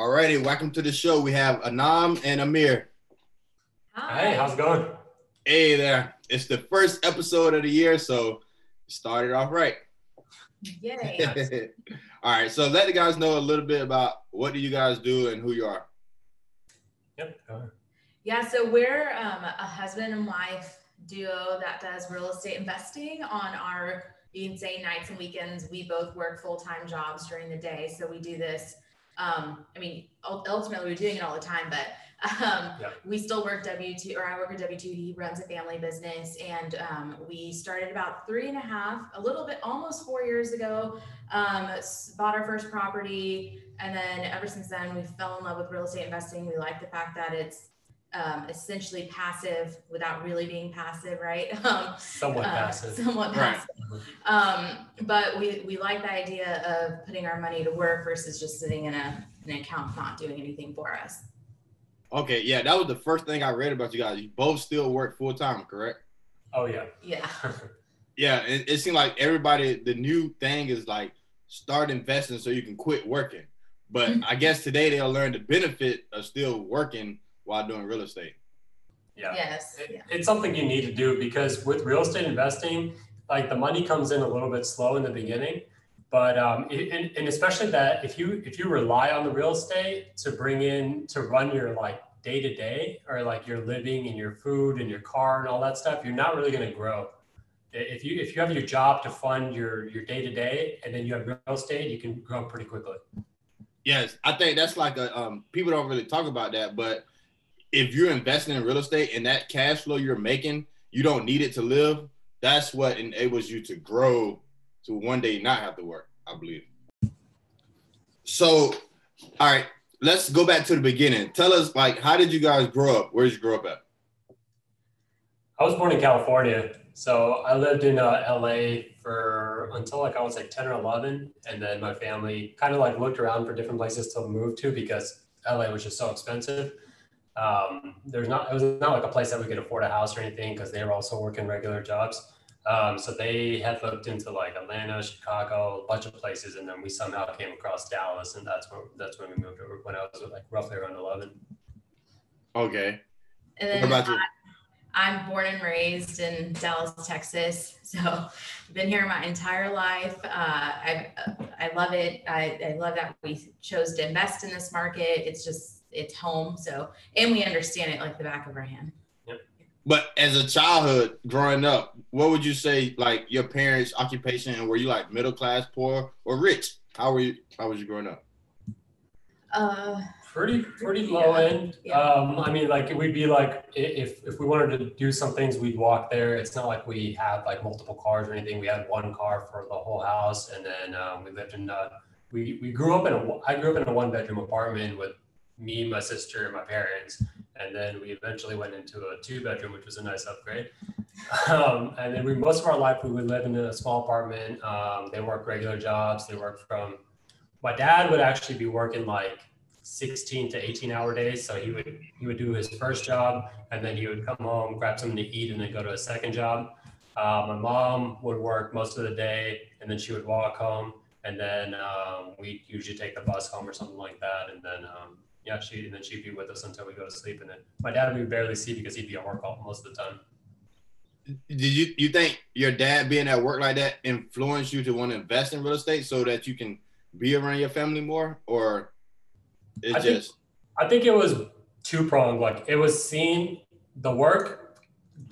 Alrighty, welcome to the show. We have Anam and Aamir. Hi. Hey, how's it going? Hey there. It's the first episode of the year, so started off right. Yay. All right, so let the guys know a little bit about what do you guys do and who you are. Yep. Yeah, so we're um, a husband and wife duo that does real estate investing on our, you can say nights and weekends. We both work full time jobs during the day. So we do this. Um, I mean, ultimately, we're doing it all the time, but um, yeah. we still work W two, or I work at W two. He runs a family business, and um, we started about three and a half, a little bit, almost four years ago. Um, bought our first property, and then ever since then, we fell in love with real estate investing. We like the fact that it's um, essentially passive without really being passive, right? Um, somewhat uh, passive. Somewhat passive. Um, but we, we like the idea of putting our money to work versus just sitting in a, an account not doing anything for us. Okay, yeah, that was the first thing I read about you guys. You both still work full time, correct? Oh yeah. Yeah. yeah, it, it seemed like everybody. The new thing is like start investing so you can quit working. But mm-hmm. I guess today they'll learn the benefit of still working while doing real estate. Yeah. Yes. It, yeah. It's something you need to do because with real estate investing, like the money comes in a little bit slow in the beginning, but um, it, and, and especially that if you if you rely on the real estate to bring in to run your like day to day or like your living and your food and your car and all that stuff, you're not really going to grow. If you if you have your job to fund your your day to day and then you have real estate, you can grow pretty quickly. Yes, I think that's like a um, people don't really talk about that, but if you're investing in real estate and that cash flow you're making, you don't need it to live. That's what enables you to grow to one day not have to work, I believe. So, all right, let's go back to the beginning. Tell us, like, how did you guys grow up? Where did you grow up at? I was born in California. So I lived in uh, LA for until like I was like 10 or 11. And then my family kind of like looked around for different places to move to because LA was just so expensive um, there's not it was not like a place that we could afford a house or anything because they were also working regular jobs. Um, so they had looked into like Atlanta, Chicago, a bunch of places, and then we somehow came across Dallas, and that's when that's when we moved over when I was like roughly around eleven. Okay. And then about you? I'm born and raised in Dallas, Texas. So I've been here my entire life. Uh, I I love it. I, I love that we chose to invest in this market. It's just it's home. So, and we understand it like the back of our hand. But as a childhood growing up, what would you say like your parents' occupation and were you like middle class, poor, or rich? How were you? How was you growing up? Uh, pretty pretty low yeah. end. Yeah. Um, I mean, like we'd be like if if we wanted to do some things, we'd walk there. It's not like we had like multiple cars or anything. We had one car for the whole house, and then um, we lived in. Uh, we we grew up in a. I grew up in a one bedroom apartment with me, my sister, and my parents. And then we eventually went into a two bedroom, which was a nice upgrade. Um, and then we, most of our life, we would live in a small apartment. Um, they work regular jobs. They work from, my dad would actually be working like 16 to 18 hour days. So he would, he would do his first job and then he would come home, grab something to eat and then go to a second job. Uh, my mom would work most of the day and then she would walk home and then um, we usually take the bus home or something like that. And then um, yeah, she and then she'd be with us until we go to sleep. And then my dad we barely see because he'd be at work all, most of the time. Did you you think your dad being at work like that influenced you to want to invest in real estate so that you can be around your family more, or it I just? Think, I think it was two pronged. Like it was seeing the work,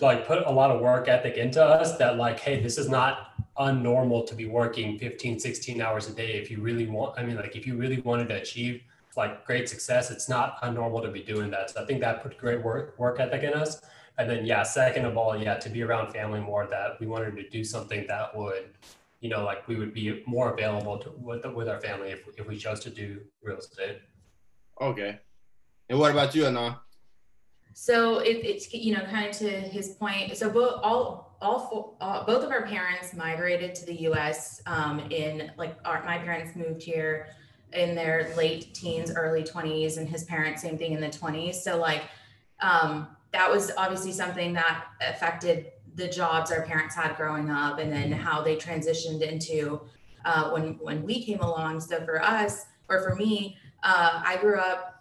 like put a lot of work ethic into us. That like, hey, this is not unnormal to be working 15, 16 hours a day if you really want. I mean, like if you really wanted to achieve like great success, it's not unnormal to be doing that. So I think that put great work work ethic in us. And then yeah, second of all, yeah, to be around family more. That we wanted to do something that would, you know, like we would be more available to with with our family if if we chose to do real estate. Okay. And what about you, Anna? So it, it's you know kind of to his point. So both all all four, uh, both of our parents migrated to the U.S. Um, in like our, my parents moved here in their late teens, early 20s, and his parents, same thing in the 20s. So, like, um, that was obviously something that affected the jobs our parents had growing up and then how they transitioned into uh, when when we came along so for us or for me uh, I grew up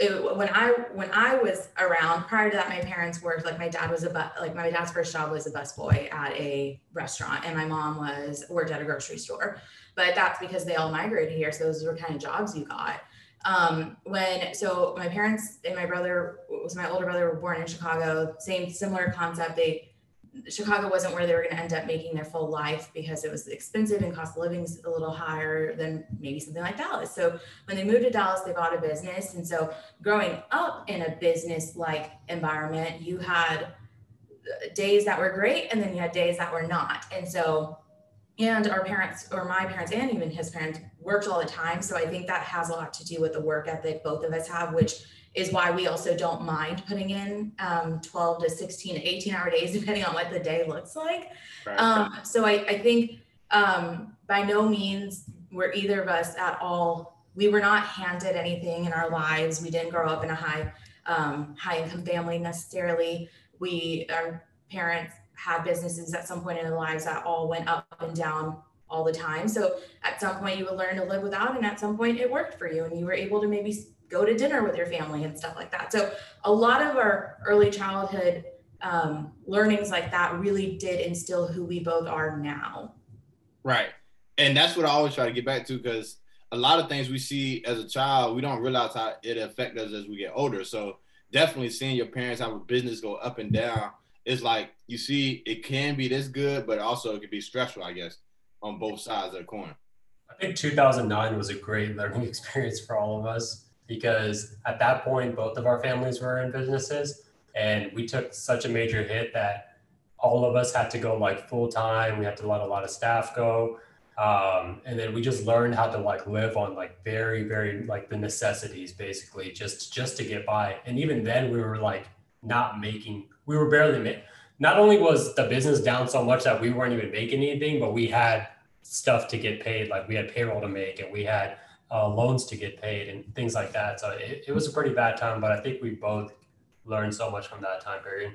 it, when I when I was around prior to that, my parents worked like my dad was a bu- like my dad's first job was a busboy at a restaurant, and my mom was worked at a grocery store. But that's because they all migrated here, so those were kind of jobs you got. Um, when so my parents and my brother was my older brother were born in Chicago. Same similar concept. They Chicago wasn't where they were going to end up making their full life because it was expensive and cost of living is a little higher than maybe something like Dallas. So when they moved to Dallas, they bought a business. And so growing up in a business like environment, you had uh, days that were great and then you had days that were not. And so, and our parents, or my parents, and even his parents worked all the time. So I think that has a lot to do with the work ethic both of us have, which is why we also don't mind putting in um, 12 to 16 18 hour days depending on what the day looks like. Right. um, so I, I think um, by no means were either of us at all we were not handed anything in our lives. We didn't grow up in a high um, high income family necessarily. We our parents had businesses at some point in their lives that all went up and down all the time. So at some point you would learn to live without and at some point it worked for you and you were able to maybe go to dinner with your family and stuff like that. So a lot of our early childhood um, learnings like that really did instill who we both are now. Right. And that's what I always try to get back to because a lot of things we see as a child, we don't realize how it affects us as we get older. So definitely seeing your parents have a business go up and down, it's like you see it can be this good, but also it can be stressful, I guess, on both sides of the coin. I think 2009 was a great learning experience for all of us because at that point, both of our families were in businesses and we took such a major hit that all of us had to go like full time. We had to let a lot of staff go. Um, and then we just learned how to like live on like very, very like the necessities basically just, just to get by. And even then we were like not making, we were barely making, not only was the business down so much that we weren't even making anything, but we had stuff to get paid. Like we had payroll to make and we had uh, loans to get paid and things like that. So it, it was a pretty bad time, but I think we both learned so much from that time period.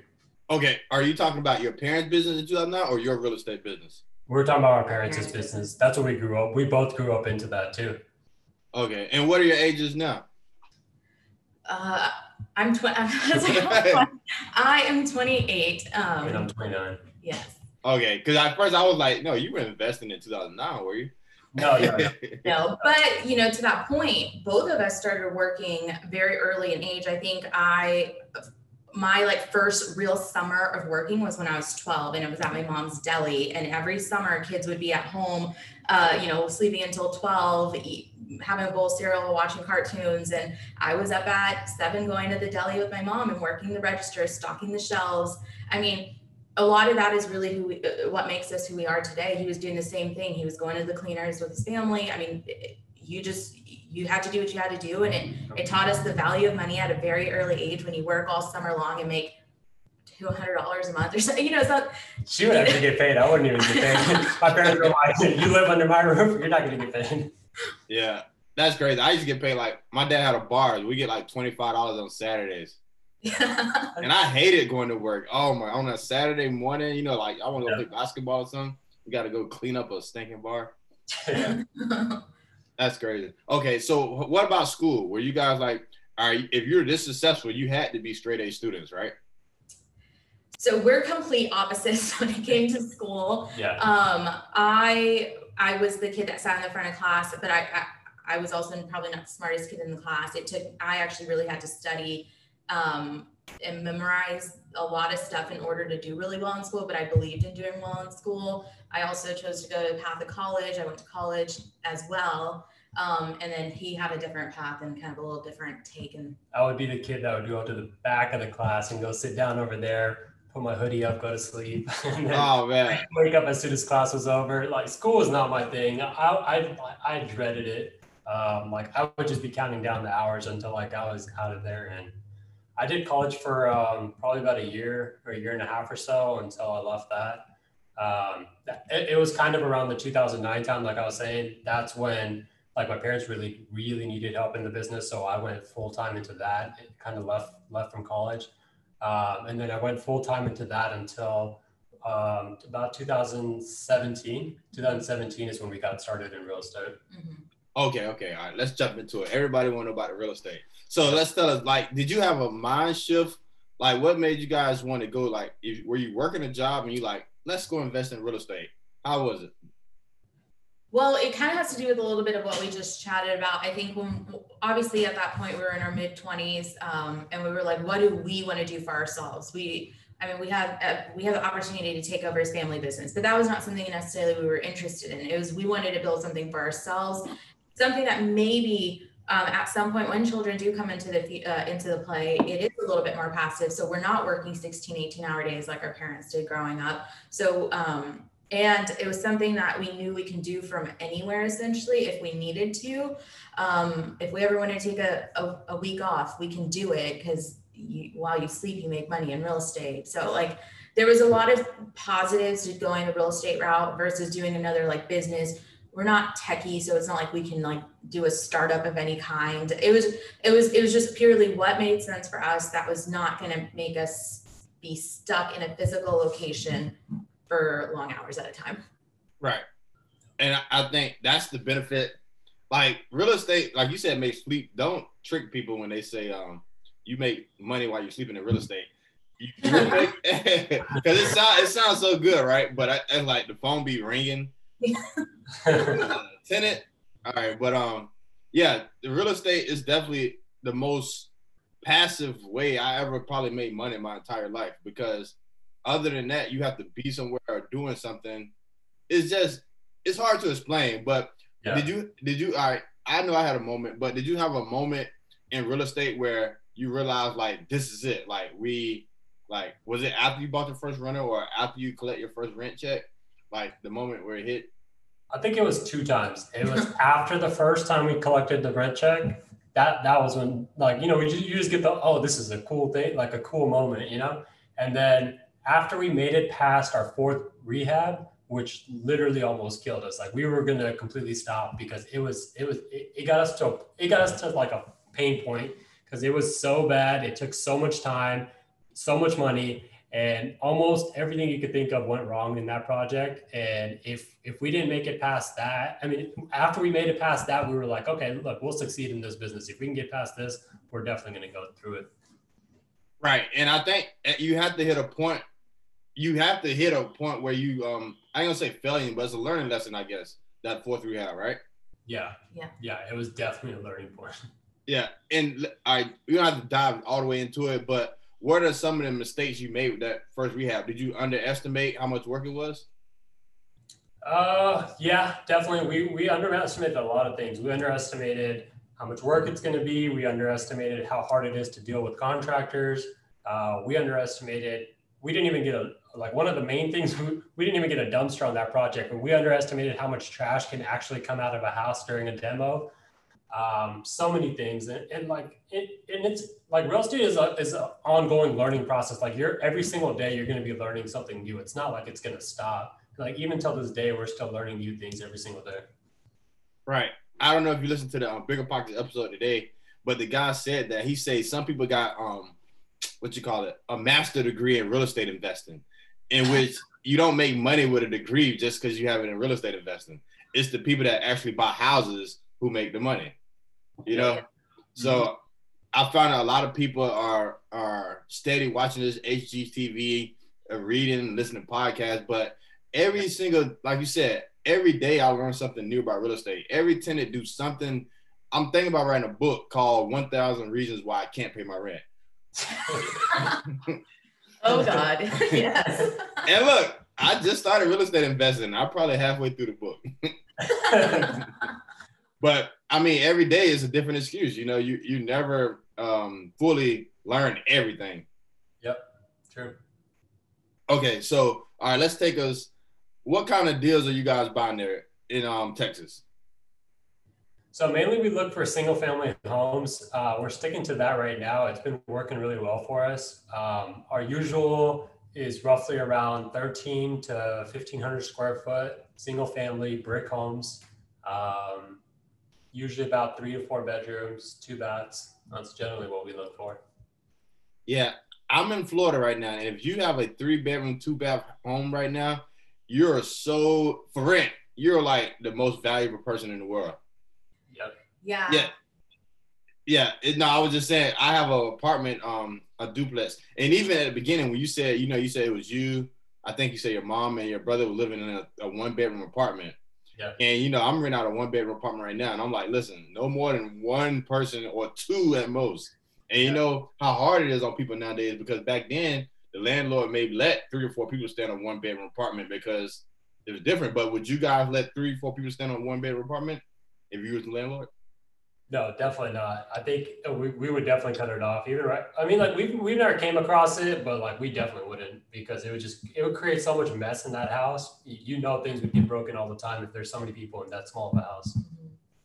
Okay, are you talking about your parents' business in 2009 or your real estate business? We're talking about our parents' business. That's what we grew up. We both grew up into that too. Okay, and what are your ages now? Uh, I'm 20. I am 28. Um, and I'm 29. Yes. Okay, because at first I was like, no, you were investing in 2009, were you? No, yeah, no. no, but you know, to that point, both of us started working very early in age. I think I my like first real summer of working was when I was 12 and it was at my mom's deli and every summer kids would be at home uh, you know sleeping until 12 eat, having a bowl of cereal watching cartoons and I was up at 7 going to the deli with my mom and working the register stocking the shelves I mean a lot of that is really who we, uh, what makes us who we are today. He was doing the same thing. He was going to the cleaners with his family. I mean, you just you had to do what you had to do, and it it taught us the value of money at a very early age. When you work all summer long and make two hundred dollars a month or something, you know, so she would actually get paid. I wouldn't even get paid. my parents were like, "You live under my roof, you're not going to get paid." Yeah, that's crazy. I used to get paid like my dad had a bar. We get like twenty five dollars on Saturdays. and I hated going to work. Oh my! On a Saturday morning, you know, like I want to go yeah. play basketball or something. We got to go clean up a stinking bar. That's crazy. Okay, so what about school? Were you guys like, all right, if you're this successful, you had to be straight A students, right? So we're complete opposites when it came to school. Yeah. Um, I I was the kid that sat in the front of class, but I, I I was also probably not the smartest kid in the class. It took I actually really had to study um, and memorize a lot of stuff in order to do really well in school, but I believed in doing well in school. I also chose to go to path of college. I went to college as well. Um, and then he had a different path and kind of a little different take. And I would be the kid that would go to the back of the class and go sit down over there, put my hoodie up, go to sleep. and then oh man, wake up as soon as class was over. Like school was not my thing. I I, I dreaded it. Um, like I would just be counting down the hours until like I was out of there and I did college for um, probably about a year or a year and a half or so until I left that. Um, it, it, was kind of around the 2009 time, like I was saying. That's when like my parents really, really needed help in the business, so I went full time into that. It kind of left left from college, um, and then I went full time into that until um, about 2017. 2017 is when we got started in real estate. Mm-hmm. Okay, okay, all right. Let's jump into it. Everybody want to know about the real estate. So let's tell us, like, did you have a mind shift? Like, what made you guys want to go? Like, if, were you working a job and you like, let's go invest in real estate? How was it? Well, it kind of has to do with a little bit of what we just chatted about. I think when obviously at that point we were in our mid 20s um, and we were like, what do we want to do for ourselves? We, I mean, we have uh, we have the opportunity to take over his family business, but that was not something necessarily we were interested in. It was we wanted to build something for ourselves, something that maybe um, at some point when children do come into the uh, into the play it is a little bit more passive. So we're not working 16 18 hour days like our parents did growing up. So um, and it was something that we knew we can do from anywhere essentially if we needed to. Um, if we ever want to take a, a, a week off we can do it because while you sleep you make money in real estate. So like there was a lot of positives to going the real estate route versus doing another like business we're not techie so it's not like we can like do a startup of any kind. It was it was it was just purely what made sense for us. That was not going to make us be stuck in a physical location for long hours at a time. Right. And i think that's the benefit. Like real estate like you said make sleep don't trick people when they say um you make money while you're sleeping in real estate. Because it sounds it sounds so good right? But I, and like the phone be ringing tenant. All right, but um, yeah, the real estate is definitely the most passive way I ever probably made money in my entire life because other than that, you have to be somewhere or doing something. It's just it's hard to explain. But yeah. did you did you all right? I know I had a moment, but did you have a moment in real estate where you realized like this is it? Like we like was it after you bought the first runner or after you collect your first rent check? Like the moment where it hit I think it was two times. It was after the first time we collected the rent check. That that was when like you know we just, you just get the oh this is a cool thing like a cool moment you know and then after we made it past our fourth rehab which literally almost killed us like we were gonna completely stop because it was it was it, it got us to it got us to like a pain point because it was so bad it took so much time so much money and almost everything you could think of went wrong in that project. And if if we didn't make it past that i mean after we made it past that we were like okay look we'll succeed in this business. If we can get past this we're definitely going to go through it. Right. And i think you have to hit a point you have to hit a point where you um i ain't gonna say failing but it's a learning lesson i guess that fourth rehab right? Yeah. Yeah. Yeah it was definitely a learning point. Yeah. And i we don't have to dive all the way into it but what are some of the mistakes you made with that first rehab? Did you underestimate how much work it was? Uh, yeah, definitely. We we underestimated a lot of things. We underestimated how much work it's going to be. We underestimated how hard it is to deal with contractors. Uh, we underestimated. We didn't even get a like one of the main things. We, we didn't even get a dumpster on that project, but we underestimated how much trash can actually come out of a house during a demo um, so many things. And, and like it and it's like real estate is a is an ongoing learning process. Like you're every single day you're going to be learning something new. It's not like it's going to stop. Like even till this day we're still learning new things every single day. Right. I don't know if you listened to the um, BiggerPockets episode today but the guy said that he says some people got um what you call it a master degree in real estate investing in which you don't make money with a degree just because you have it in real estate investing. It's the people that actually buy houses who make the money you know. So mm-hmm. I found a lot of people are are steady watching this HGTV, uh, reading, listening to podcasts, but every single, like you said, every day I learn something new about real estate. Every tenant do something. I'm thinking about writing a book called 1,000 Reasons Why I Can't Pay My Rent. oh God, yes. and look, I just started real estate investing. I'm probably halfway through the book. but I mean, every day is a different excuse. You know, you you never um, fully learn everything. Yep, true. Okay, so all right, let's take us. What kind of deals are you guys buying there in um, Texas? So mainly we look for single family homes. Uh, we're sticking to that right now. It's been working really well for us. Um, our usual is roughly around 13 to 1500 square foot single family brick homes. Um, usually about three to four bedrooms, two baths. That's generally what we look for. Yeah, I'm in Florida right now, and if you have a three bedroom, two bath home right now, you're so for rent. You're like the most valuable person in the world. Yep. Yeah. Yeah. Yeah, it, no, I was just saying I have an apartment, um, a duplex, and even at the beginning when you said, you know, you said it was you, I think you said your mom and your brother were living in a, a one bedroom apartment. Yeah. And you know, I'm renting out a one bedroom apartment right now, and I'm like, listen, no more than one person or two at most. And you Yeah. know how hard it is on people nowadays because back then the landlord may let three or four people stand on one bedroom apartment because it was different. But would you guys let three, four people stand on one bedroom apartment if you was the landlord? No, definitely not. I think uh, we, we would definitely cut it off. Even right. I mean, like we we never came across it, but like we definitely wouldn't because it would just it would create so much mess in that house. You, know, things would get broken all the time if there's so many people in that small of a house.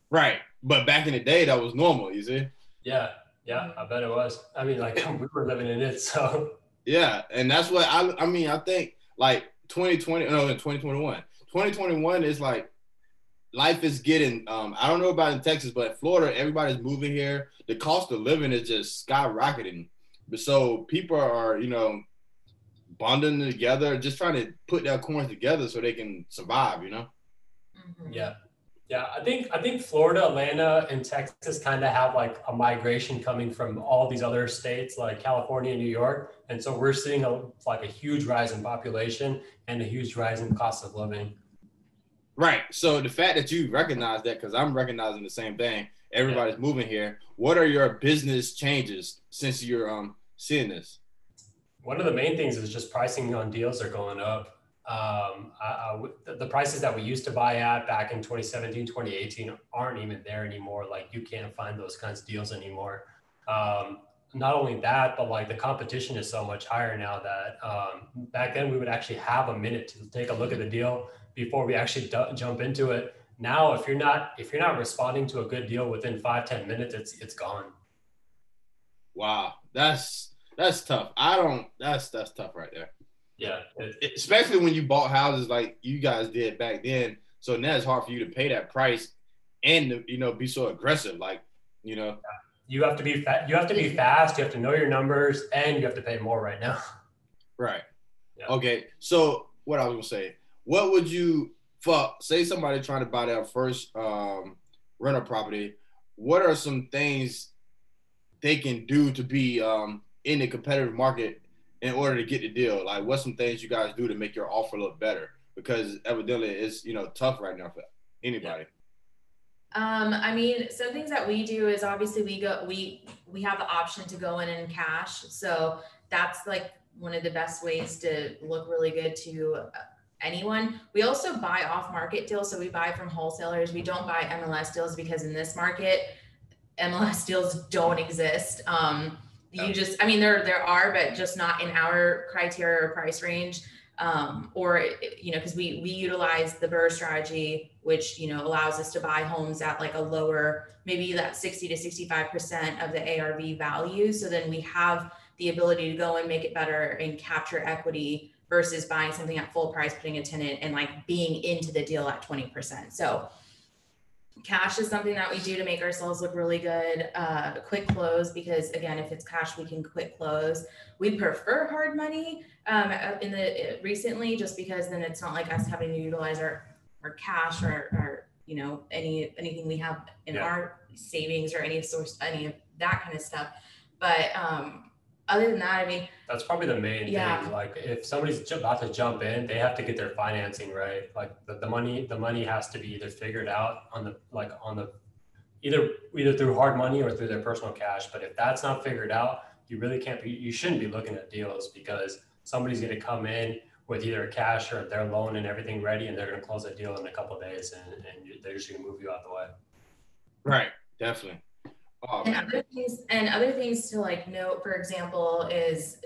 Right. But back in the day, that was normal. You see. Yeah, yeah, I bet it was. I mean, like we were living in it, so Yeah, and that's what I I mean, I think like 2020 no, in 2021. 2021 is like life is getting um I don't know about in Texas, but Florida, everybody's moving here. The cost of living is just skyrocketing. But so people are, you know, bonding together, just trying to put their coins together so they can survive, you know? Mhm. yeah, yeah. I think I think Florida, Atlanta, and Texas kind of have like a migration coming from all these other states like California and New York, and so we're seeing a like a huge rise in population and a huge rise in cost of living. Right. So the fact that you recognize that, because I'm recognizing the same thing, everybody's moving here. What are your business changes since you're um seeing this? One of the main things is just pricing on deals are going up. Um, I, I the prices that we used to buy at back in 2017, 2018 aren't even there anymore. Like you can't find those kinds of deals anymore. Um, not only that, but like the competition is so much higher now that um, back then we would actually have a minute to take a look at the deal before we actually du- jump into it. Now, if you're not if you're not responding to a good deal within five ten minutes, it's it's gone. Wow, that's that's tough. I don't. That's that's tough right there. Yeah, it- Especially when you bought houses like you guys did back then. So now it's hard for you to pay that price and you know be so aggressive. Like you know, you have to be fa- you have to be fast you have to know your numbers and you have to pay more right now right? Yeah. Okay. So what I was gonna say, what would you for say somebody trying to buy their first um, rental property? What are some things they can do to be um, in the competitive market in order to get the deal? Like, what's some things you guys do to make your offer look better? Because evidently, it's you know tough right now for anybody. Um, I mean, some things that we do is obviously we go, we, we have the option to go in and cash. So that's like one of the best ways to look really good to anyone. We also buy off market deals. So we buy from wholesalers. We don't buy MLS deals because in this market, MLS deals don't exist. Um, you just, I mean, there, there are, but just not in our criteria or price range. Um, or, you know, cause we, we utilize the BRRRR strategy, which, you know, allows us to buy homes at like a lower, maybe that 60 to 65% of the ARV value. So then we have the ability to go and make it better and capture equity versus buying something at full price, putting a tenant and like being into the deal at 20%. So cash is something that we do to make ourselves look really good. Uh, quick close, because again, if it's cash, we can quick close. We prefer hard money um, in the recently, just because then it's not like us having to utilize our, our cash or, or, you know, any, anything we have in Yeah. our savings or any source, any of that kind of stuff. But um, other than that, I mean, that's probably the main Yeah. thing like if somebody's about to jump in they have to get their financing right like the, the money the money has to be either figured out on the like on the either either through hard money or through their personal cash but if that's not figured out you really can't be you shouldn't be looking at deals because somebody's going to come in with either cash or their loan and everything ready and they're going to close that deal in a couple of days and, and they're just going to move you out the way Right. Definitely. Oh and man. other things and other things to like note for example is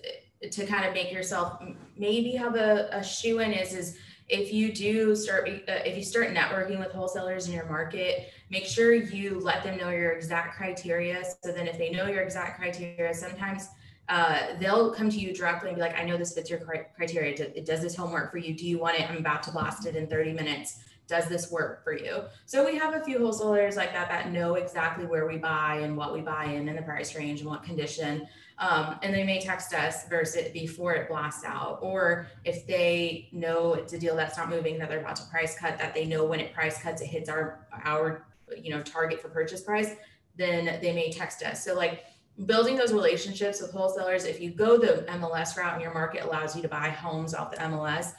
uh, to kind of make yourself maybe have a, a shoe in is is if you do start uh, if you start networking with wholesalers in your market make sure you let them know your exact criteria. So then if they know your exact criteria sometimes uh, they'll come to you directly and be like i know this fits your criteria. Does, does this home work for you. Do you want it? I'm about to blast it in 30 minutes does this work for you so we have a few wholesalers like that that know exactly where we buy and what we buy in and the price range and what condition. Um, and they may text us versus it before it blasts out. Or if they know it's a deal that's not moving, that they're about to price cut, that they know when it price cuts, it hits our our you know, target for purchase price, then they may text us. So like building those relationships with wholesalers, if you go the MLS route and your market allows you to buy homes off the MLS,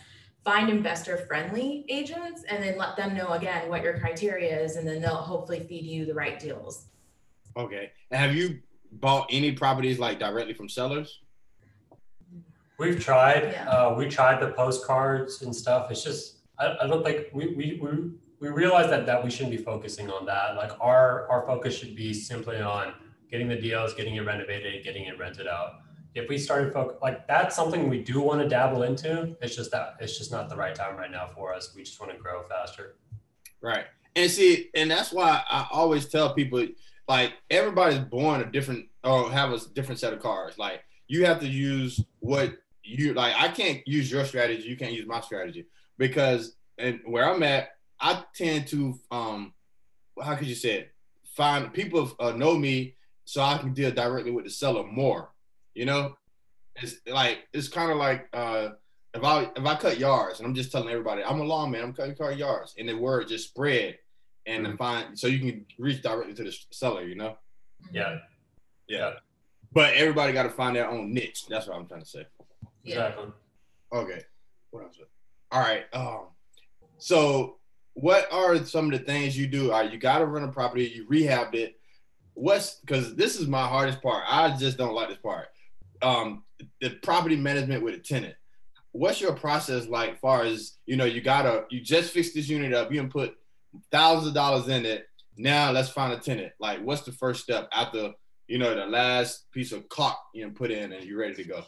find investor friendly agents and then let them know again what your criteria is and then they'll hopefully feed you the right deals. Okay. And have you bought any properties like directly from sellers? We've tried. Yeah. Uh, we tried the postcards and stuff. It's just I, I don't think we we we we realize that that we shouldn't be focusing on that. Like our our focus should be simply on getting the deals, getting it renovated, getting it rented out. If we started focus like that's something we do want to dabble into. It's just that it's just not the right time right now for us. We just want to grow faster. Right. And see, and that's why I always tell people like everybody's born a different or have a different set of cards. Like you have to use what you like. I can't use your strategy. You can't use my strategy because and where I'm at, I tend to um, how could you say it? Find people uh, know me so I can deal directly with the seller more. You know, it's like it's kind of like uh, if I if I cut yards and I'm just telling everybody I'm a lawman, I'm cutting car yards, and the word just spread and then find so you can reach directly to the seller. You know. Yeah. Yeah. But everybody got to find their own niche. That's what I'm trying to say. Yeah. Exactly. Okay. What else? All right. Um. So, what are some of the things you do? All right, you got to run a property. You rehabbed it. What's because this is my hardest part. I just don't like this part. Um, the property management with a tenant. What's your process like? Far as you know, you gotta you just fixed this unit up. You can put thousands of dollars in it. Now let's find a tenant. Like, what's the first step after you know the last piece of caulk you put in and you're ready to go?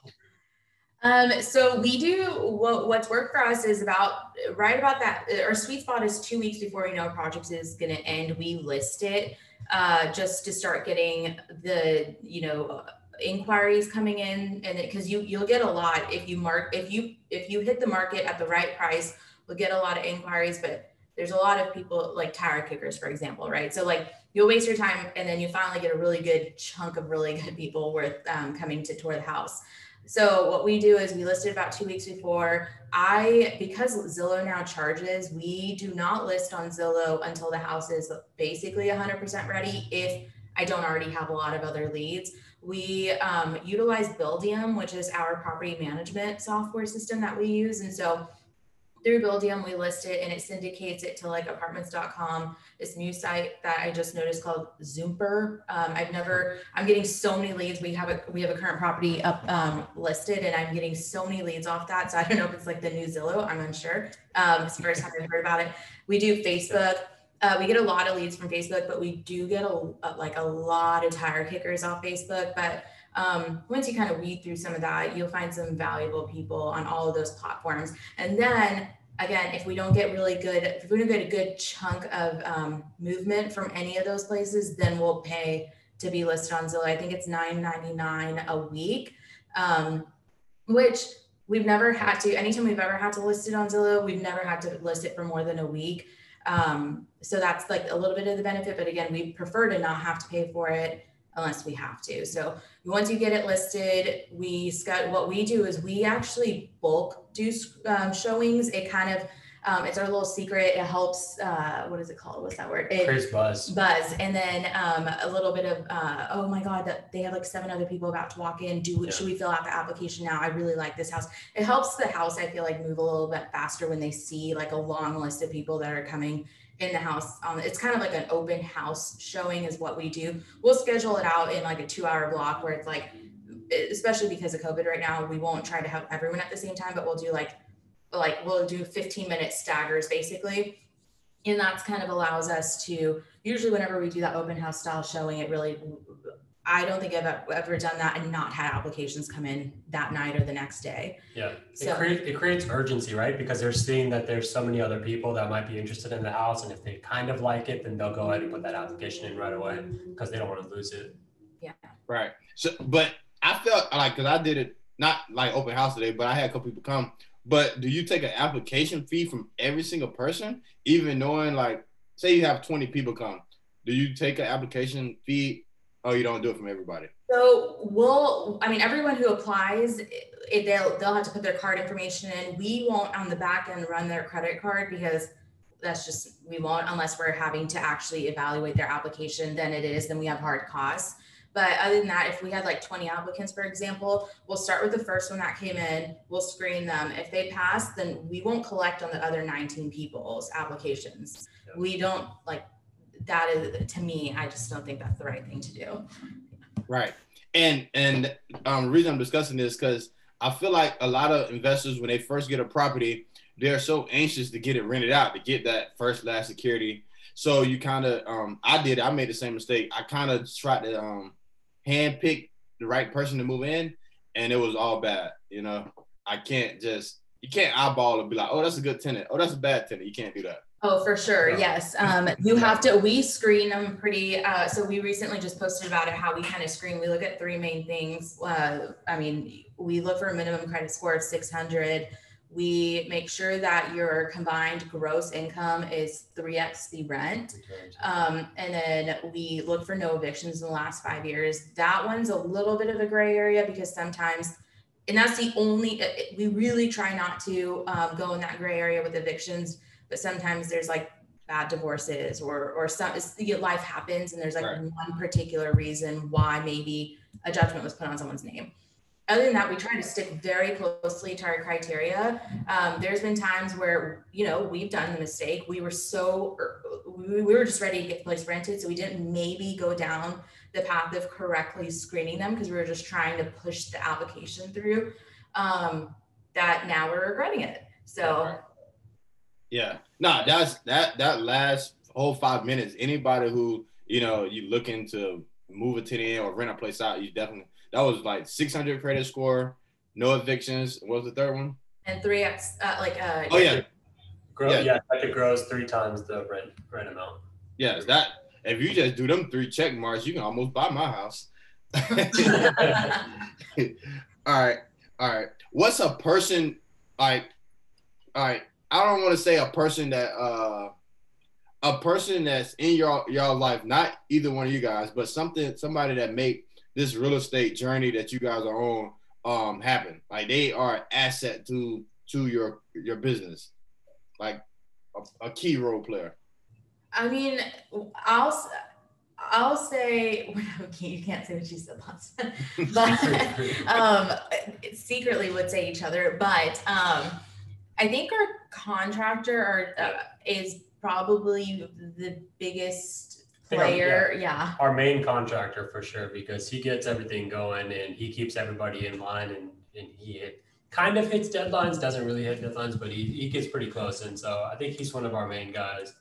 Um, so we do what, what's worked for us is about right about that. Our sweet spot is two weeks before we know a project is going to end. We list it uh, just to start getting the you know inquiries coming in, and it because you you'll get a lot if you mark if you if you hit the market at the right price, we'll get a lot of inquiries. But there's a lot of people like tire kickers, for example, right? So like you'll waste your time, and then you finally get a really good chunk of really good people worth um, coming to tour the house. So what we do is we listed about two weeks before. I because Zillow now charges, we do not list on Zillow until the house is basically 100% ready. If I don't already have a lot of other leads, we um, utilize Buildium, which is our property management software system that we use, and so through Buildium, we list it and it syndicates it to like apartments.com, this new site that I just noticed called Zumper. Um, I've never, I'm getting so many leads. We have a, we have a current property up um, listed and I'm getting so many leads off that. So I don't know if it's like the new Zillow, I'm unsure. Um, it's the first time I've heard about it. We do Facebook. Uh, we get a lot of leads from Facebook, but we do get a, a like a lot of tire kickers off Facebook. But um, once you kind of weed through some of that, you'll find some valuable people on all of those platforms. And then again, if we don't get really good, if we don't get a good chunk of um, movement from any of those places, then we'll pay to be listed on Zillow. I think it's $9.99 a week, um, which we've never had to, anytime we've ever had to list it on Zillow, we've never had to list it for more than a week. Um, so that's like a little bit of the benefit, but again, we prefer to not have to pay for it unless we have to. So once you get it listed, we what we do is we actually bulk do um, showings. It kind of um, it's our little secret. It helps. Uh, what is it called? What's that word? It, Creates buzz. Buzz, and then um, a little bit of uh, oh my god, that they have like seven other people about to walk in. Do Yeah. should we fill out the application now? I really like this house. It helps the house. I feel like move a little bit faster when they see like a long list of people that are coming in the house. Um, it's kind of like an open house showing is what we do. We'll schedule it out in like a two hour block where it's like, especially because of COVID right now, we won't try to have everyone at the same time, but we'll do like, like we'll do 15 minute staggers basically. And that's kind of allows us to usually whenever we do that open house style showing, it really, I don't think I've ever done that and not had applications come in that night or the next day. Yeah, it So- creates it creates urgency, right? Because they're seeing that there's so many other people that might be interested in the house, and if they kind of like it, then they'll go ahead and put that application in right away because they don't want to lose it. Yeah. Right. So, but I felt like because I did it not like open house today, but I had a couple people come. But do you take an application fee from every single person, even knowing like, say you have twenty people come? Do you take an application fee? Oh, you don't do it from everybody. So we'll, I mean, everyone who applies, it, they'll, they'll have to put their card information in. We won't on the back end run their credit card because that's just we won't unless we're having to actually evaluate their application then it is then we have hard costs but other than that if we had like 20 applicants for example we'll start with the first one that came in we'll screen them if they pass then we won't collect on the other 19 people's applications we don't like that is to me i just don't think that's the right thing to do Right. And and um the reason I'm discussing this because I feel like a lot of investors when they first get a property, they're so anxious to get it rented out to get that first last security. So you kind of um I did I made the same mistake. I kind of tried to um hand pick the right person to move in and it was all bad. You know, I can't just you can't eyeball and be like, oh, that's a good tenant. Oh, that's a bad tenant. You can't do that. Oh, for sure. Yes. Um, you have to, we screen them pretty, uh, so we recently just posted about it, how we kind of screen, we look at three main things. Uh, I mean, we look for a minimum credit score of six hundred. We make sure that your combined gross income is three X the rent. Um, and then we look for no evictions in the last five years. That one's a little bit of a gray area because sometimes, and that's the only, it- we really try not to um, go in that gray area with evictions. But sometimes there's like bad divorces or or some it's, you know, life happens and there's like Right. one particular reason why maybe a judgment was put on someone's name. Other than that, we try to stick very closely to our criteria. Um, there's been times where you know we've done the mistake. We were so we, we were just ready to get the place rented, so we didn't maybe go down the path of correctly screening them because we were just trying to push the application through. Um, that now we're regretting it. So Yeah. Nah, that's that that last whole five minutes. Anybody who, you know, you looking to move a tenant or rent a place out, you definitely that was like 600 credit score, no evictions. What was the third one? and three X uh, like uh Oh yeah. Grow, Yeah. yeah. like it grows three times the rent rent amount. Yes, that if you just do them three check marks, you can almost buy my house. all right, all right. What's a person like? All right, I don't want to say a person that uh a person that's in your your life, not either one of you guys, but something somebody that make this real estate journey that you guys are on um happen. Like they are an asset to to your your business, like a, a key role player. I mean, I'll I'll say okay, you can't say what you said last time, but um, secretly would say each other. But um, I think our contractor are, uh, is probably the biggest player. Yeah. Our main contractor for sure, because he gets everything going and he keeps everybody in line and, and he kind of hits deadlines, doesn't really hit deadlines, but he, he gets pretty close. And so I think he's one of our main guys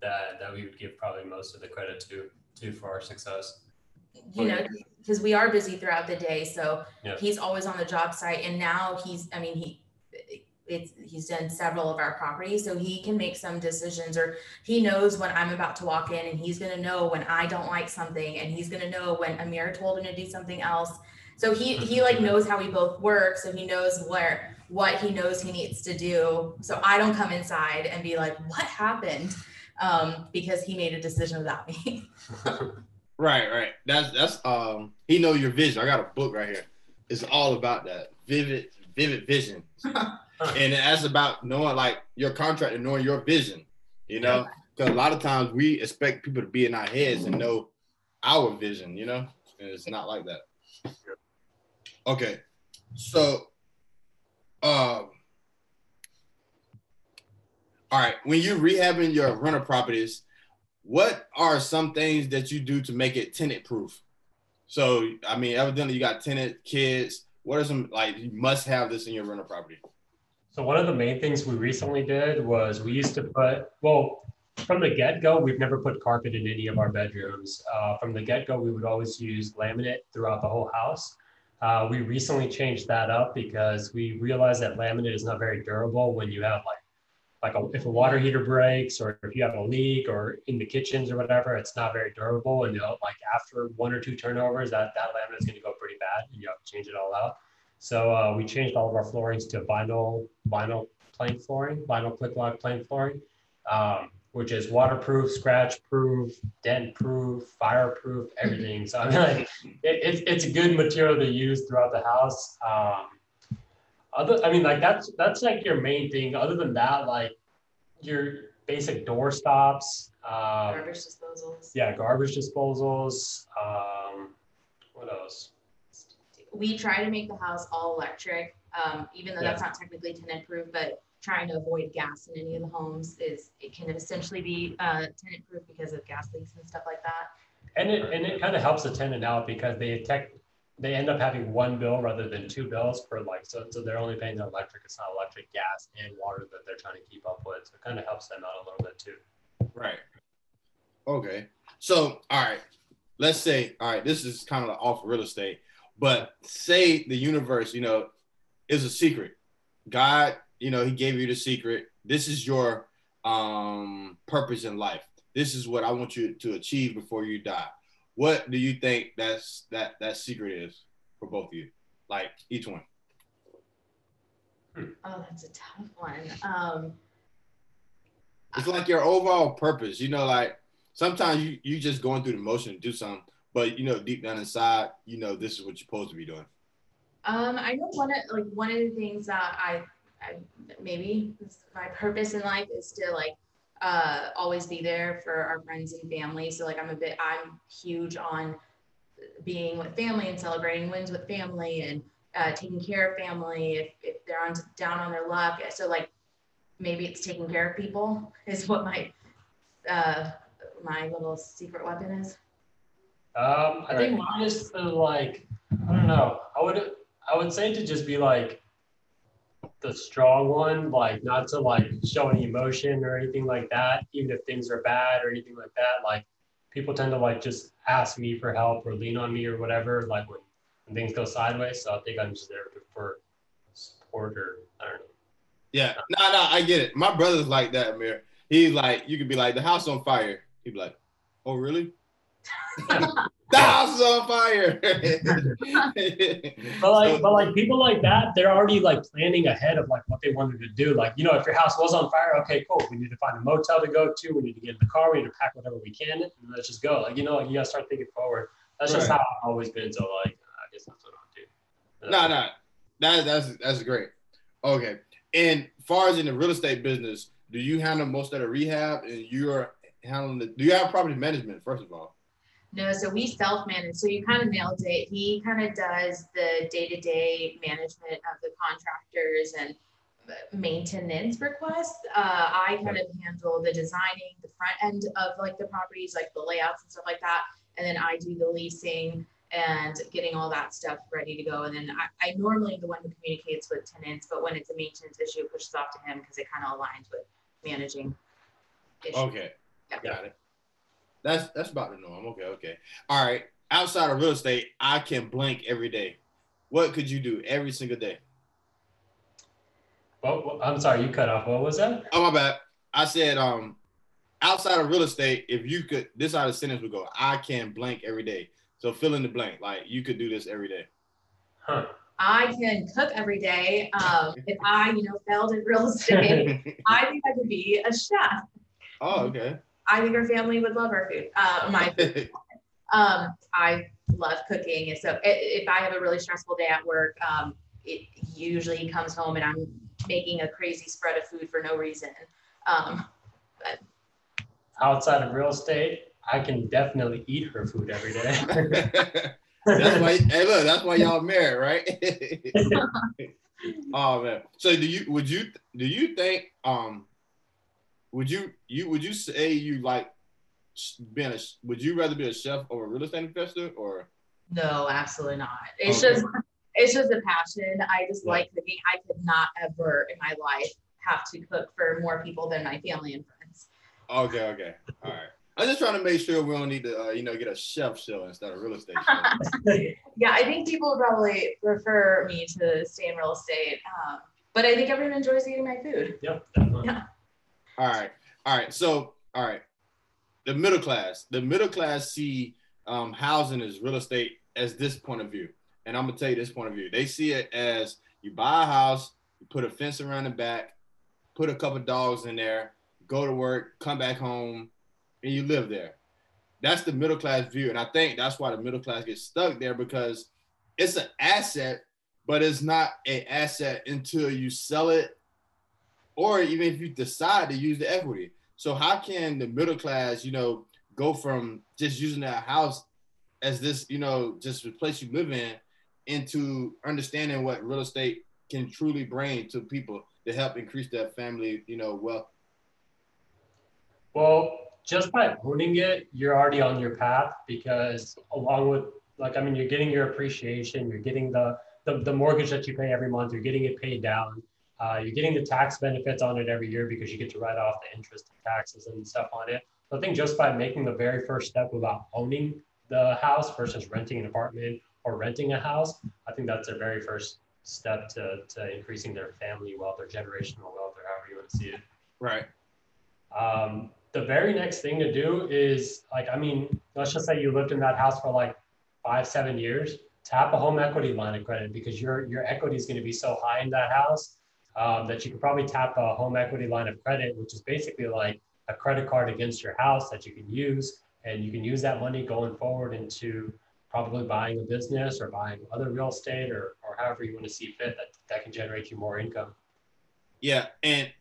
that, that we would give probably most of the credit to, to for our success. you know, because we are busy throughout the day. So Yeah. he's always on the job site, and now he's, I mean, he, it's he's done several of our properties, so he can make some decisions, or he knows when I'm about to walk in, and he's gonna know when I don't like something, and he's gonna know when Aamir told him to do something else. So he he like knows how we both work, so he knows where what he knows he needs to do. So I don't come inside and be like, what happened? Um, because he made a decision without me. Right, right. That's that's um he know your vision. I got a book right here. It's all about that. Vivid, vivid vision. and that's about knowing like your contract and knowing your vision, you know? Because a lot of times we expect people to be in our heads and know our vision, you know? And it's not like that. Okay. So um all right, when you're rehabbing your rental properties, what are some things that you do to make it tenant proof? So, I mean, evidently you got tenant kids. What are some like you must have this in your rental property? So one of the main things we recently did was we used to put, well, from the get-go, we've never put carpet in any of our bedrooms. Uh, from the get-go, we would always use laminate throughout the whole house. Uh, we recently changed that up because we realized that laminate is not very durable when you have like, like a, if a water heater breaks or if you have a leak or in the kitchens or whatever, it's not very durable. And you know, like after one or two turnovers, that that laminate is going to go pretty bad. And you have to change it all out. So uh, we changed all of our floorings to vinyl vinyl plank flooring, vinyl click lock plank flooring, um, which is waterproof, scratch proof, dent proof, fireproof, everything. So I mean, like, it, it's it's a good material to use throughout the house. Um, other, I mean, like that's that's like your main thing. Other than that, like your basic door stops. Um, Garbage disposals. yeah, garbage disposals. Um, what else? We try to make the house all electric, um, even though Yeah. that's not technically tenant proof, but trying to avoid gas in any of the homes is, it can essentially be, uh, tenant proof because of gas leaks and stuff like that. And it and it kind of helps the tenant out because they tech they end up having one bill rather than two bills for like so so they're only paying the electric. It's not electric, gas, and water that they're trying to keep up with. So it kind of helps them out a little bit too. Right. Okay. So, all right. Let's say, all right, this is kind of off real estate, but say the universe, you know, is a secret. God, you know, He gave you the secret. This is your um purpose in life. This is what I want you to achieve before you die. What do you think that's that that secret is for both of you? Like each one. Oh, that's a tough one. Um, It's like your overall purpose. You know, like sometimes you you just going through the motion to do something, but you know, deep down inside, you know, this is what you're supposed to be doing. Um, I know one of like one of the things that I, I maybe my purpose in life is to like uh, always be there for our friends and family. So like I'm a bit I'm huge on being with family and celebrating wins with family and uh, taking care of family if, if they're on down on their luck. So like maybe it's taking care of people is what my uh, my little secret weapon is. Um, I think mine is to like I don't know. I would I would say to just be like the strong one, like not to like show any emotion or anything like that, even if things are bad or anything like that. Like people tend to like just ask me for help or lean on me or whatever, like when, when things go sideways. So I think I'm just there for support or I don't know. Yeah, no, no, I get it. My brother's like that, Aamir. He's like, you could be like, the house on fire. He'd be like, oh, really? the house is on fire. But like, but like people like that, they're already like planning ahead of like what they wanted to do. Like, you know, if your house was on fire, okay, cool. We need to find a motel to go to. We need to get in the car. We need to pack whatever we can, and let's just go. Like, you know, like you gotta start thinking forward. That's just Right. how I've always been. So like, I guess that's what I'll do. no, no, that, that's that's great. Okay, and far as in the real estate business, do you handle most of the rehab, and you're handling the? Do you have property management first of all? No, so we self-manage. So you kind of nailed it. He kind of does the day-to-day management of the contractors and maintenance requests. Uh, I kind of handle the designing, the front end of like the properties, like the layouts and stuff like that. And then I do the leasing and getting all that stuff ready to go. And then I, I normally am the one who communicates with tenants, but when it's a maintenance issue, it pushes off to him because it kind of aligns with managing. issues. Okay, Yeah. got it. That's that's about the norm. Okay, okay. All right. Outside of real estate, I can blank every day. What could you do every single day? Well, well, I'm sorry, you cut off. What was that? Oh my bad. I said um outside of real estate, if you could this how the sentence would go, I can blank every day. So fill in the blank. Like you could do this every day. Huh. I can cook every day. Um, if I, you know, failed in real estate, I think I could be a chef. oh, okay. I think our family would love our food. Uh, my food. Um, I love cooking, and so if I have a really stressful day at work, um, it usually comes home and I'm making a crazy spread of food for no reason. Um, Outside of real estate, I can definitely eat her food every day. that's why hey look, that's why y'all married, right? oh man. So do you would you do you think um would you you would you say you like being a would you rather be a chef or a real estate investor or no, absolutely not. It's Okay. just, it's just a passion. I just Yeah. like cooking. I could not ever in my life have to cook for more people than my family and friends. okay okay all right i'm just trying to make sure we don't need to uh, you know get a chef show instead of real estate show. Yeah, I think people would probably prefer me to stay in real estate. Um, but I think everyone enjoys eating my food. yep, definitely. All right. All right. So all right. The middle class. The middle class see um, housing as real estate as this point of view. And i'm gonna tell you this point of view. They see it as you buy a house you put a fence around the back put a couple dogs in there go to work come back home and you live there. That's the middle class view. And i think that's why the middle class gets stuck there because it's an asset but it's not an asset until you sell it or even if you decide to use the equity So how can the middle class, you know, go from just using that house as this, you know, just the place you live in, into understanding what real estate can truly bring to people to help increase their family, you know, wealth? Well, just by owning it, you're already on your path because along with like I mean you're getting your appreciation, you're getting the the, the mortgage that you pay every month, you're getting it paid down. Uh, you're getting the tax benefits on it every year because you get to write off the interest and taxes and stuff on it. So I think just by making the very first step about owning the house versus renting an apartment or renting a house, I think that's their very first step to, to increasing their family wealth or generational wealth or however you want to see it. Right. Um, the very next thing to do is like, I mean, let's just say you lived in that house for like five, seven years, tap a home equity line of credit because your, your equity is going to be so high in that house um, that you could probably tap a home equity line of credit, which is basically like a credit card against your house that you can use. And you can use that money going forward into probably buying a business or buying other real estate or, or however you want to see fit that, that can generate you more income. Yeah. And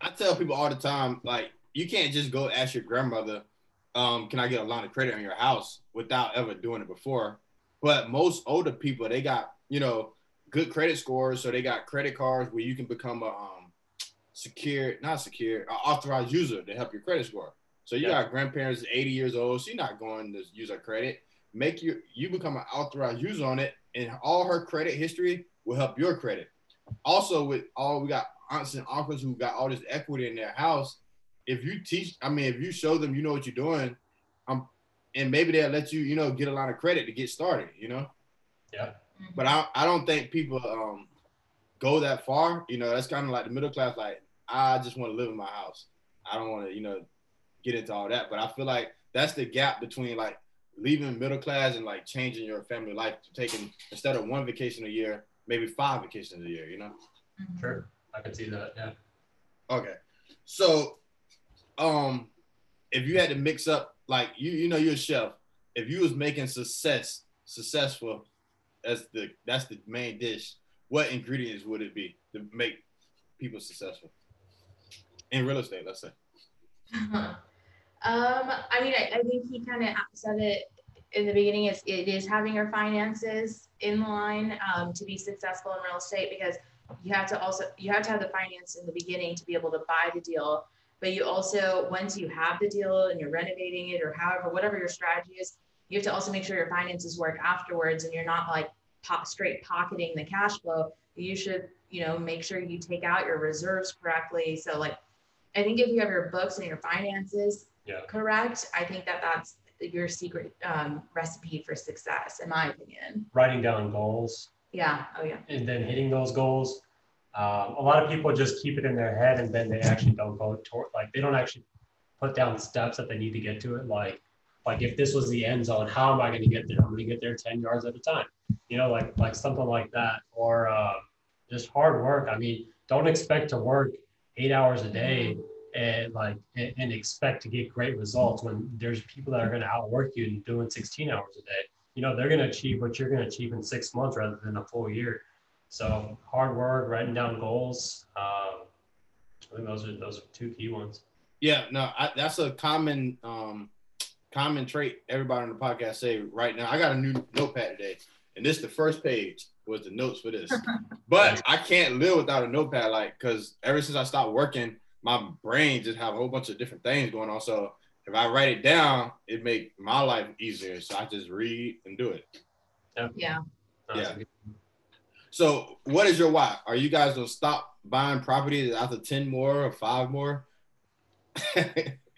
I tell people all the time, like, you can't just go ask your grandmother, um, can I get a line of credit on your house without ever doing it before? But most older people, they got, you know, good credit scores. So they got credit cards where you can become a um, secure, not secure, authorized user to help your credit score. So you yeah. got grandparents 80 years old. She's not going to use her credit. Make you you become an authorized user on it, and all her credit history will help your credit. Also, with all we got aunts and uncles who got all this equity in their house, if you teach, I mean, if you show them you know what you're doing, um, and maybe they'll let you, you know, get a lot of credit to get started, you know. Yeah. Mm-hmm. But I, I don't think people um go that far. You know, that's kind of like the middle class. Like, I just want to live in my house. I don't want to, you know, get into all that. But I feel like that's the gap between like leaving middle class and like changing your family life, taking instead of one vacation a year, maybe five vacations a year. You know. Mm-hmm. Sure, I can see that. Yeah. Okay, so um, if you had to mix up like you, you know, you're a chef. If you was making success successful as the that's the main dish, what ingredients would it be to make people successful in real estate? Let's say. Uh-huh. Um, I mean, I, I think he kind of said it in the beginning. Is it is having your finances in line um, to be successful in real estate because you have to also you have to have the finance in the beginning to be able to buy the deal. But you also once you have the deal and you're renovating it or however whatever your strategy is, you have to also make sure your finances work afterwards and you're not like pop straight pocketing the cash flow. You should you know make sure you take out your reserves correctly. So like I think if you have your books and your finances yeah. correct, I think that that's your secret um, recipe for success, in my opinion. Writing down goals. Yeah. Oh, yeah. And then hitting those goals. Um, a lot of people just keep it in their head and then they actually don't go toward, like, they don't actually put down steps that they need to get to it. Like, like if this was the end zone, how am I going to get there? I'm going to get there 10 yards at a time, you know, like, like something like that. Or uh, just hard work. I mean, don't expect to work eight hours a day and like and, expect to get great results when there's people that are going to outwork you and doing 16 hours a day you know they're going to achieve what you're going to achieve in six months rather than a full year so hard work writing down goals um, i think those are those are two key ones yeah no I, that's a common um common trait everybody on the podcast say right now i got a new notepad today and this the first page was the notes for this but i can't live without a notepad like because ever since i stopped working my brain just have a whole bunch of different things going on. So if I write it down, it make my life easier. So I just read and do it. Yeah. Yeah. yeah. So what is your why? Are you guys gonna stop buying properties after 10 more or five more?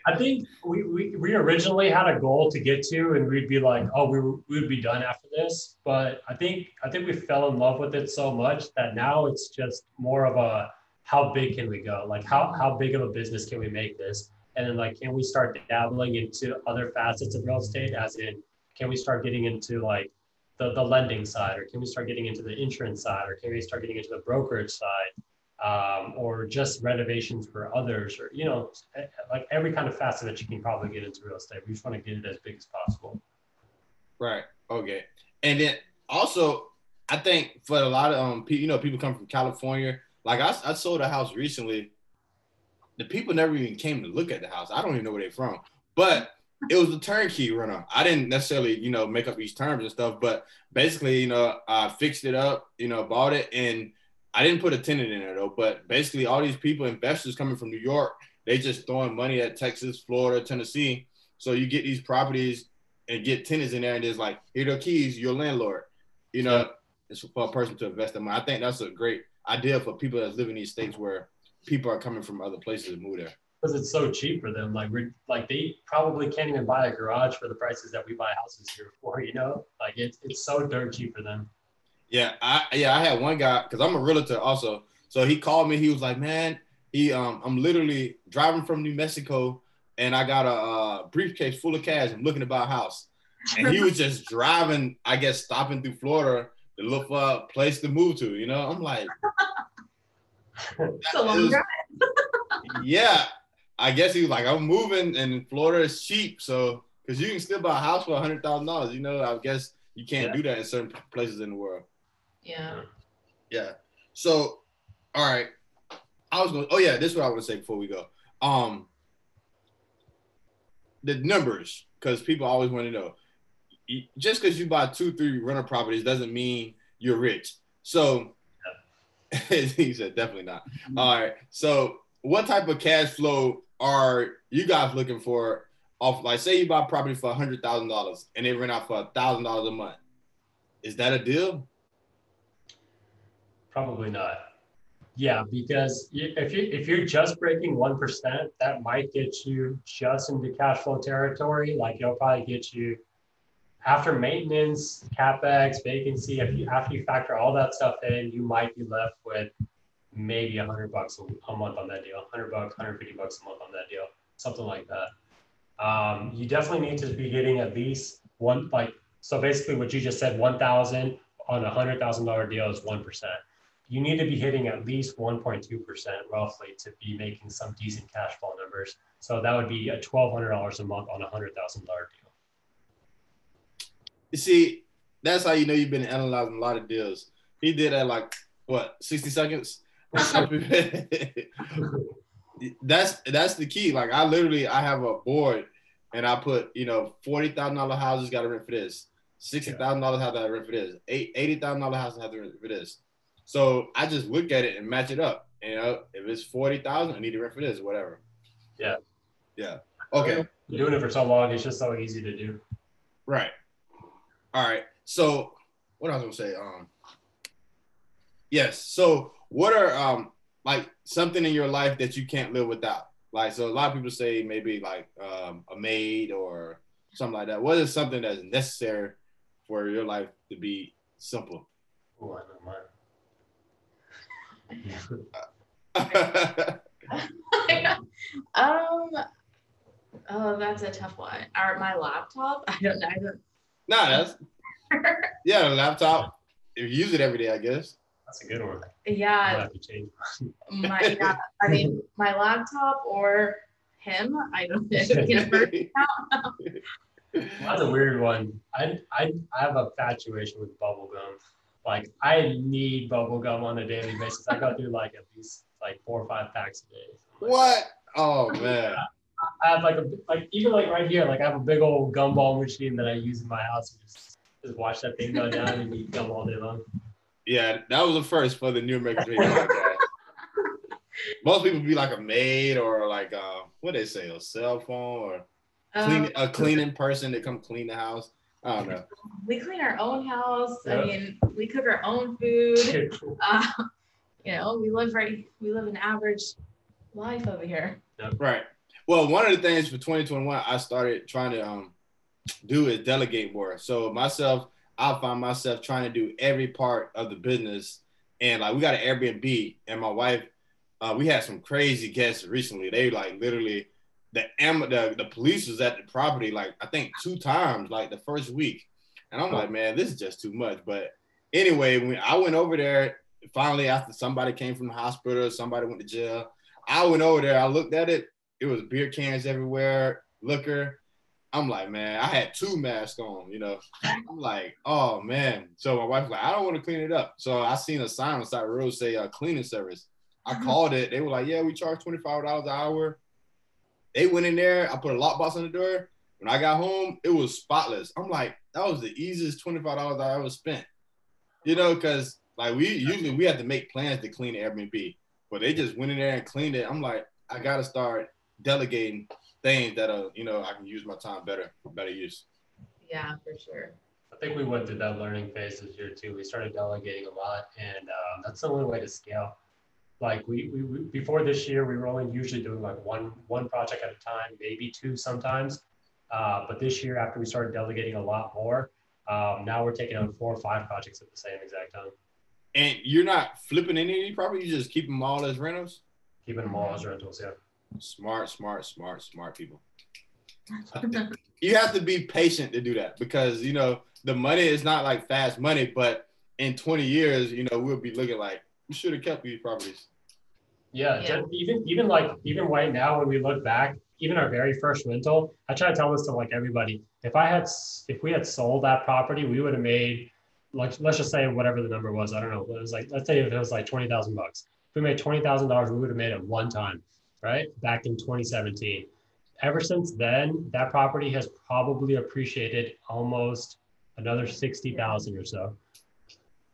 I think we, we, we originally had a goal to get to and we'd be like, oh, we, we would be done after this. But I think I think we fell in love with it so much that now it's just more of a how big can we go? Like how how big of a business can we make this? And then like can we start dabbling into other facets of real estate as in can we start getting into like the, the lending side or can we start getting into the insurance side or can we start getting into the brokerage side um, or just renovations for others or you know like every kind of facet that you can probably get into real estate. We just want to get it as big as possible. Right. Okay. And then also i think for a lot of um you know people come from california like I, I sold a house recently, the people never even came to look at the house. I don't even know where they're from, but it was a turnkey runner. I didn't necessarily, you know, make up these terms and stuff, but basically, you know, I fixed it up, you know, bought it, and I didn't put a tenant in there though. But basically, all these people, investors coming from New York, they just throwing money at Texas, Florida, Tennessee. So you get these properties and get tenants in there, and it's like, here are the keys, your landlord. You know, it's for a person to invest in money. I think that's a great idea for people that live in these states where people are coming from other places to move there because it's so cheap for them. Like we're like they probably can't even buy a garage for the prices that we buy houses here for. You know, like it's it's so dirt cheap for them. Yeah, I yeah I had one guy because I'm a realtor also. So he called me. He was like, man, he um I'm literally driving from New Mexico and I got a, a briefcase full of cash. I'm looking to buy a house, and he was just driving. I guess stopping through Florida to look for a place to move to. You know, I'm like. It's a long drive. yeah, I guess he was like, I'm moving, and Florida is cheap, so because you can still buy a house for a hundred thousand dollars. You know, I guess you can't Yeah. do that in certain places in the world. Yeah. Yeah. So, all right. I was going. Oh yeah, this is what I want to say before we go. Um, the numbers, because people always want to know. Just because you buy two, three rental properties doesn't mean you're rich. So, he said definitely not. All right. So, what type of cash flow are you guys looking for? Off, like, say you buy property for a hundred thousand dollars and they rent out for a thousand dollars a month. Is that a deal? Probably not. Yeah, because if you if you're just breaking one percent, that might get you just into cash flow territory. Like it'll probably get you after maintenance, capex, vacancy. If you after you factor all that stuff in, you might be left with maybe a hundred bucks a, month on that deal, hundred bucks, hundred fifty bucks a month on that deal, something like that. Um, you definitely need to be getting at least one like so. Basically, what you just said, one thousand on a hundred thousand dollar deal is one percent you need to be hitting at least 1.2% roughly to be making some decent cash flow numbers. So that would be a $1,200 a month on a $100,000 deal. You see, that's how you know you've been analyzing a lot of deals. He did that like what, 60 seconds? that's that's the key. Like I literally I have a board and I put, you know, forty thousand dollar houses gotta rent for this, sixty thousand dollars have to rent for this, eight eighty thousand dollar houses to rent for this. So I just look at it and match it up. You know, if it's forty thousand, I need to rent for this, whatever. Yeah. Yeah. Okay. You're doing it for so long, it's just so easy to do. Right. All right. So what I was gonna say, um yes. So what are um like something in your life that you can't live without? Like so a lot of people say maybe like um a maid or something like that. What is something that's necessary for your life to be simple? Oh, I know mine. um. Oh, that's a tough one. Or my laptop. I don't know. I don't. nah, that's yeah, a laptop. If you use it every day, I guess. That's a good one. I Yeah. have to change. My. Yeah, I mean, my laptop or him. I don't know. You know, That's a weird one. I, I, I have a infatuation with bubble gum. Like I need bubble gum on a daily basis. I go through like at least like four or five packs a day. Like, What? Oh man. I have like a like even like right here, like I have a big old gumball machine that I use in my house. and Just just watch that thing go down and eat gum all day long. Yeah, that was the first for the New American Dream podcast. Most people be like a maid or like uh, what they say, a cell phone or clean, um, a cleaning person to come clean the house. I don't know. we clean our own house. Yeah. I mean, we cook our own food. Uh, you know, we live right. We live an average life over here. Right. Well, one of the things for 2021 I started trying to um, do is delegate more. So myself, I find myself trying to do every part of the business. And like we got an Airbnb, and my wife, uh, we had some crazy guests recently. They like literally the the, the police was at the property like I think two times like the first week, and I'm like, man, this is just too much. But anyway, when I went over there, finally after somebody came from the hospital, somebody went to jail. I went over there. I looked at it. It was beer cans everywhere, liquor. I'm like, man, I had two masks on, you know. I'm like, oh man. So my wife's like, I don't want to clean it up. So I seen a sign on the side of the road say uh, cleaning service. I called it. They were like, "Yeah, we charge twenty five dollars an hour." They went in there. I put a lockbox on the door. When I got home, it was spotless. I'm like, that was the easiest twenty five dollars I ever spent. You know, because like we usually we have to make plans to clean the Airbnb, but they just went in there and cleaned it. I'm like, I gotta start delegating things that are, you know, I can use my time better, better use. Yeah, for sure. I think we went through that learning phase this year too. We started delegating a lot, and um, that's the only way to scale. Like we, we, we before this year, we were only usually doing like one one project at a time, maybe two sometimes. Uh, but this year, after we started delegating a lot more, um, now we're taking on four or five projects at the same exact time. And you're not flipping any of these properties; you just keep them all as rentals. Keeping them all as rentals, yeah. Smart, smart, smart, smart people. you have to be patient to do that because you know the money is not like fast money, but in 20 years, you know, we'll be looking like we should have kept these properties. Yeah, yeah. even even like even right now when we look back, even our very first rental, I try to tell this to like everybody. If I had if we had sold that property, we would have made like let's just say whatever the number was. I don't know. It was like let's say if it was like twenty thousand bucks. If we made twenty thousand dollars, we would have made it one time, right? Back in 2017. Ever since then, that property has probably appreciated almost another 60,000 or so.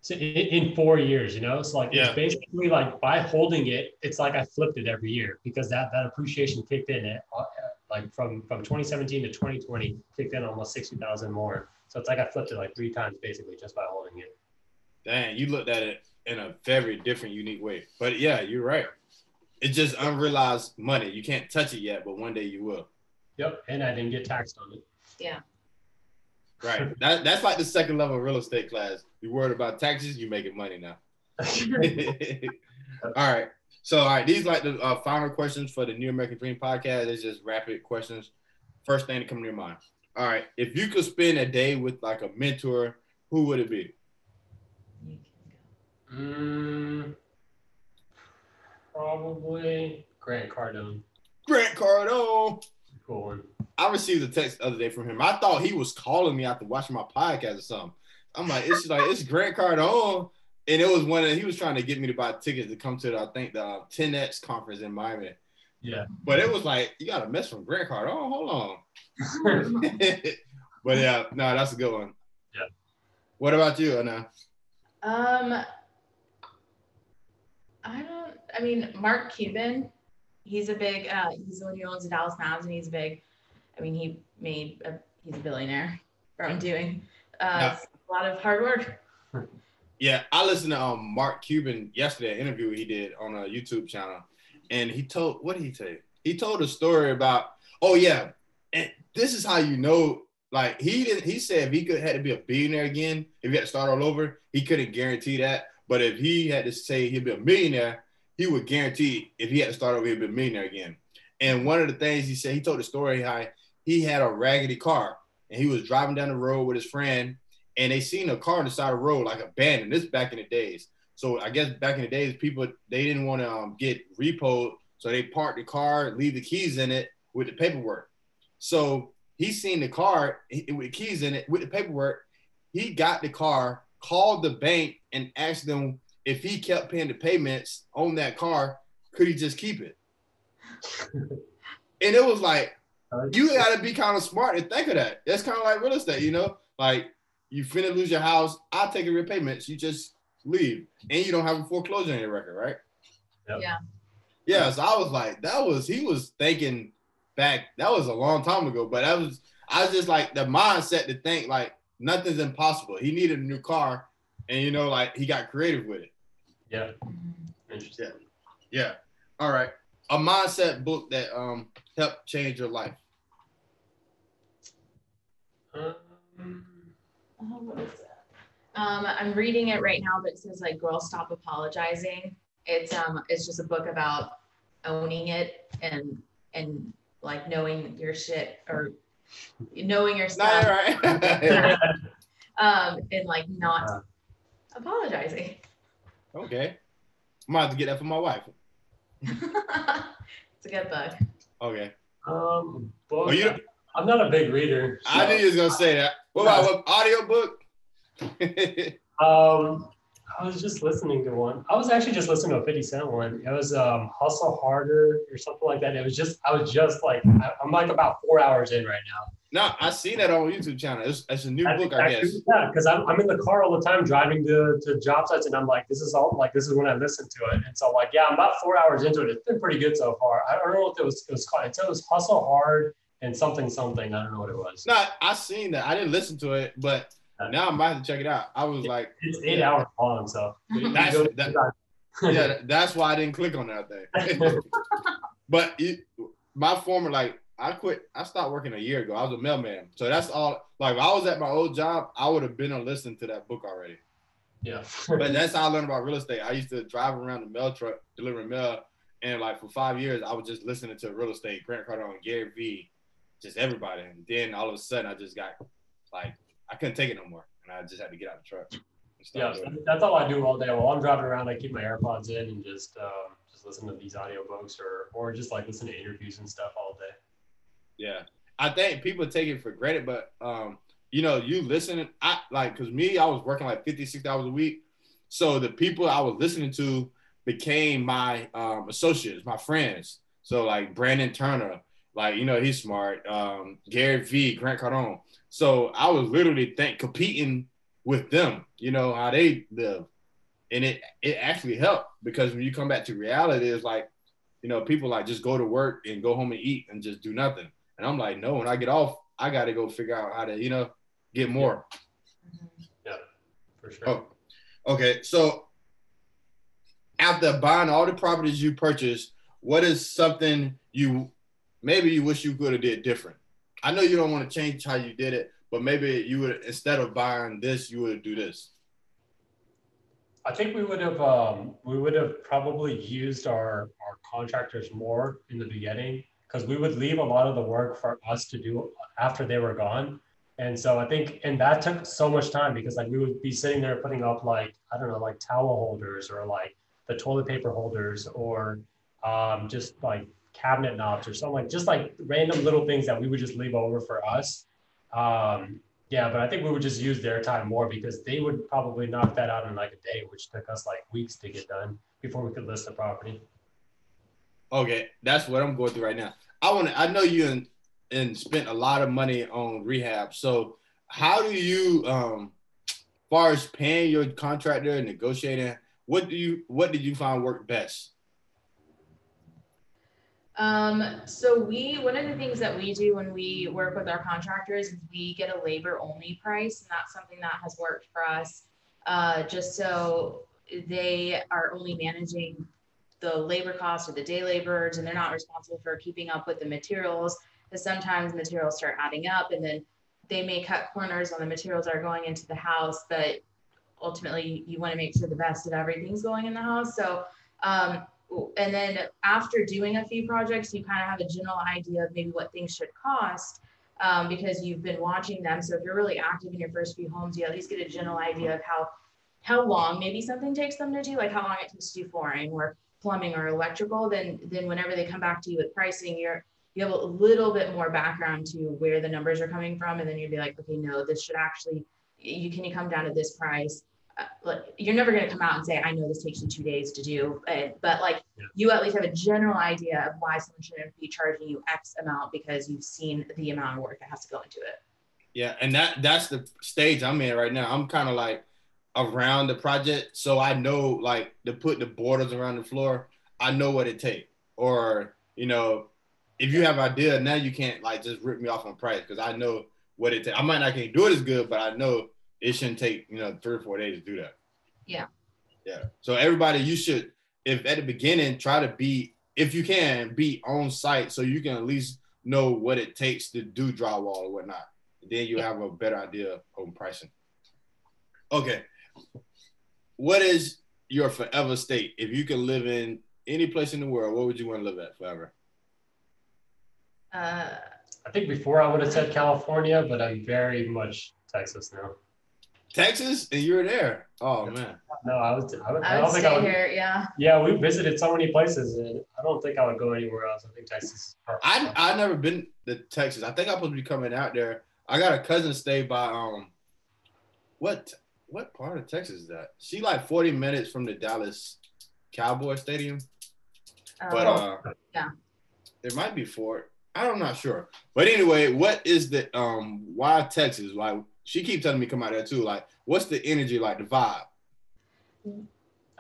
So in, in, four years, you know, it's like yeah. it's basically like by holding it, it's like I flipped it every year because that that appreciation kicked in it uh, like from from 2017 to 2020 kicked in almost 60,000 more. So it's like I flipped it like three times basically just by holding it. Dang, you looked at it in a very different, unique way. But yeah, you're right. It's just unrealized money. You can't touch it yet, but one day you will. Yep, and I didn't get taxed on it. Yeah. Right. That, that's like the second level real estate class. You worried about taxes, You're making money now. all right. So, all right, these like the uh, final questions for the New American Dream podcast. It's just rapid questions. First thing to come to your mind. All right. If you could spend a day with like a mentor, who would it be? Mm, probably Grant Cardone. Grant Cardone. Cool one. I received a text the other day from him. I thought he was calling me after watching my podcast or something. I'm like, it's like it's Grant Cardone, and it was one of he was trying to get me to buy tickets to come to the, I think the uh, 10x conference in Miami. Yeah. But it was like you got a mess from Grant Cardone. Hold on. but yeah, no, that's a good one. Yeah. What about you, Anam? Um, I don't. I mean, Mark Cuban. He's a big. Uh, he's the one who owns the Dallas Mavs, and he's big I mean, he made a, he's a billionaire from doing uh, a lot of hard work. Yeah, I listened to um, Mark Cuban yesterday, interview he did on a YouTube channel, and he told what did he say? He told a story about oh yeah, and this is how you know. Like he didn't. He said if he could had to be a billionaire again, if he had to start all over, he couldn't guarantee that. But if he had to say he'd be a millionaire, he would guarantee if he had to start over, he'd be a millionaire again. And one of the things he said, he told the story how he had a raggedy car and he was driving down the road with his friend and they seen a car on the side of the road like abandoned. This back in the days. So I guess back in the days, people they didn't want to um, get repoed, so they parked the car, leave the keys in it with the paperwork. So he seen the car with the keys in it with the paperwork. He got the car, called the bank, and asked them if he kept paying the payments on that car, could he just keep it? and it was like, you gotta be kind of smart and think of that. That's kind of like real estate, you know. Like you finna lose your house, I'll take a repayments. You just leave, and you don't have a foreclosure on your record, right? Yep. Yeah. Yeah. So I was like, that was he was thinking back. That was a long time ago, but that was I was just like the mindset to think like nothing's impossible. He needed a new car, and you know, like he got creative with it. Yeah. Interesting. Yeah. yeah. All right. A mindset book that um helped change your life. Um, um, I'm reading it right now, but it says like "Girl, Stop Apologizing." It's um, it's just a book about owning it and and like knowing your shit or knowing yourself. stuff. right. um, and like not uh, apologizing. Okay, I'm about to get that for my wife. it's a good book. Okay. Um, book. Oh, you, I'm not a big reader. So. I knew you was gonna say that. What about what audio book? um, I was just listening to one. I was actually just listening to a 50 Cent one. It was um, Hustle Harder or something like that. It was just, I was just like, I, am like about four hours in right now. No, I seen that on YouTube channel. It's, it's a new I book, I guess. Yeah, because I'm, I'm in the car all the time driving to, to job sites and I'm like, this is all like, this is when I listen to it. And so like, yeah, I'm about four hours into it. It's been pretty good so far. I don't know what it was, it was called. It was Hustle Hard and something, something. I don't know what it was. No, I seen that. I didn't listen to it, but now I might about to check it out. I was like, it's eight yeah. hours long, so that's, that, yeah, that's why I didn't click on that thing. but it, my former like I quit. I stopped working a year ago. I was a mailman, so that's all. Like if I was at my old job, I would have been on listening to that book already. Yeah. but that's how I learned about real estate. I used to drive around the mail truck delivering mail, and like for five years, I was just listening to real estate, Grant Cardone, Gary Vee, just everybody. And then all of a sudden, I just got like I couldn't take it no more, and I just had to get out of the truck. Yeah, that's all I do all day. While I'm driving around, I keep my AirPods in and just um, just listen to these audiobooks or or just like listen to interviews and stuff all day. Yeah, I think people take it for granted, but um, you know, you listen. I like because me, I was working like 50, 60 hours a week, so the people I was listening to became my um, associates, my friends. So like Brandon Turner, like you know he's smart. Um, Gary Vee, Grant Cardone. So I was literally think competing with them, you know, how they live. And it it actually helped because when you come back to reality, it's like, you know, people like just go to work and go home and eat and just do nothing. And I'm like, no, when I get off, I gotta go figure out how to, you know, get more. Yeah, for sure. Oh, okay. So after buying all the properties you purchased, what is something you maybe you wish you could have did different? I know you don't want to change how you did it, but maybe you would instead of buying this, you would do this. I think we would have um, we would have probably used our our contractors more in the beginning because we would leave a lot of the work for us to do after they were gone. And so I think, and that took so much time because like we would be sitting there putting up like, I don't know, like towel holders or like the toilet paper holders or um, just like cabinet knobs or something like just like random little things that we would just leave over for us. Um, yeah, but I think we would just use their time more because they would probably knock that out in like a day, which took us like weeks to get done before we could list the property. Okay, that's what I'm going through right now. I want to. I know you and and spent a lot of money on rehab. So how do you, um, far as paying your contractor and negotiating, what do you what did you find work best? Um, so we, one of the things that we do when we work with our contractors is we get a labor only price. And that's something that has worked for us. Uh, just so they are only managing the labor costs or the day laborers and they're not responsible for keeping up with the materials because sometimes materials start adding up and then they may cut corners on the materials are going into the house but ultimately you want to make sure the best of everything's going in the house so um, and then after doing a few projects, you kind of have a general idea of maybe what things should cost um, because you've been watching them. So if you're really active in your first few homes, you at least get a general idea of how how long maybe something takes them to do, like how long it takes to do flooring or plumbing or electrical. Then then whenever they come back to you with pricing, you're you have a little bit more background to where the numbers are coming from, and then you'd be like, okay, no, this should actually you can you come down to this price Uh, you're never going to come out and say, I know this takes you two days to do, but, but like yeah. you at least have a general idea of why someone shouldn't be charging you X amount because you've seen the amount of work that has to go into it. Yeah, and that that's the stage I'm in right now. I'm kind of like around the project, so I know like to put the borders around the floor. I know what it takes, or you know, if you have an idea now, you can't like just rip me off on price because I know what it takes. I might not can do it as good, but I know it shouldn't take you know three or four days to do that. Yeah. Yeah. So everybody, you should, if at the beginning, try to be, if you can, be on site so you can at least know what it takes to do drywall or whatnot. Then you have a better idea on pricing. Okay. What is your forever state? If you can live in any place in the world, what would you want to live at forever? Uh, I think before I would have said California, but I'm very much Texas now. Texas, and you're there. Oh man. No, I was. I, would, I, I don't think I would. Here, yeah. Yeah, we visited so many places, and I don't think I would go anywhere else. I think Texas. I I never been to Texas. I think I'm supposed to be coming out there. I got a cousin stay by um, what what part of Texas is that? She like 40 minutes from the Dallas Cowboy Stadium, but Oh, uh, yeah. it might be Fort. I'm not sure. But anyway, what is the um why Texas? Like she keep telling me come out there too. Like, what's the energy like, the vibe?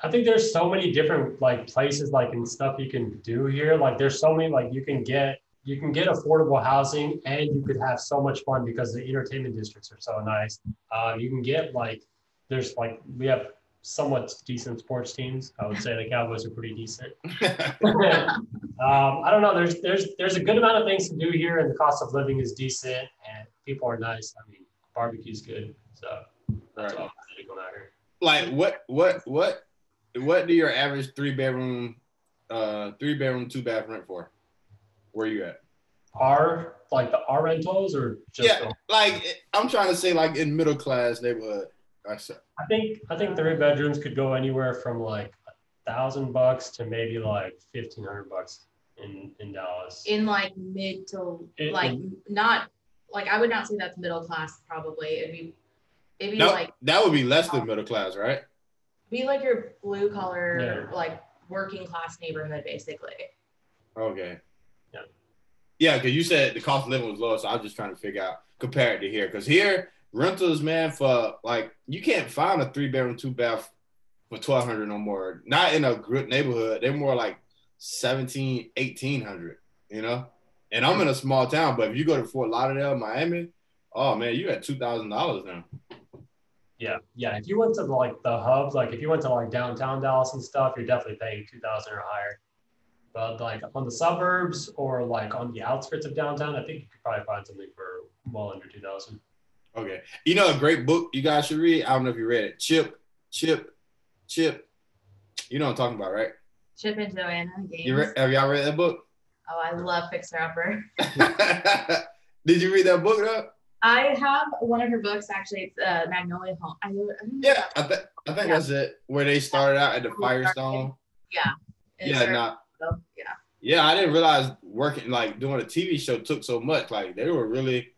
I think there's so many different like places like and stuff you can do here. Like there's so many like you can get you can get affordable housing and you could have so much fun because the entertainment districts are so nice. Uh, you can get like there's like we have somewhat decent sports teams. I would say the Cowboys are pretty decent. um, I don't know. There's there's there's a good amount of things to do here, and the cost of living is decent, and people are nice. I mean, barbecue's good, so that's Right. all I'm going out here. like what what what what do your average three bedroom uh three bedroom two bath rent for? Where you at? Our like the our rentals or just Yeah. the- Like I'm trying to say like in middle class neighborhood. I said I think I think three bedrooms could go anywhere from like a thousand bucks to maybe like fifteen hundred bucks in in Dallas. in like mid to In- like in- not like I would not say that's middle class. Probably it'd be it'd be no, like that would be less than um, middle class, right? be like your blue collar Yeah. like working class neighborhood basically. Okay. Yeah. Yeah, because you said the cost of living was low, so I was just trying to figure out compare it to here. Because here, rentals, man, for like you can't find a three bedroom, two bath for twelve hundred no more. Not in a good neighborhood. They're more like 17, 1800, you know? And I'm in a small town, but if you go to Fort Lauderdale, Miami, oh man, you at two thousand dollars now. Yeah, yeah. If you went to like the hubs, like if you went to like downtown Dallas and stuff, you're definitely paying two thousand or higher. But like on the suburbs or like on the outskirts of downtown, I think you could probably find something for well under two thousand. Okay. You know a great book you guys should read? I don't know if you read it. Chip, Chip, Chip. You know what I'm talking about, right? Chip and Joanna Gaines. You re- have y'all read that book? Oh, I love Fixer Upper. Did you read that book though? I have one of her books actually. It's uh, Magnolia Home. I, I Yeah, I think I think that's it. Where they started out at the Firestone. Yeah, her- not so, yeah. yeah, I didn't realize working like doing a TV show took so much. Like they were really,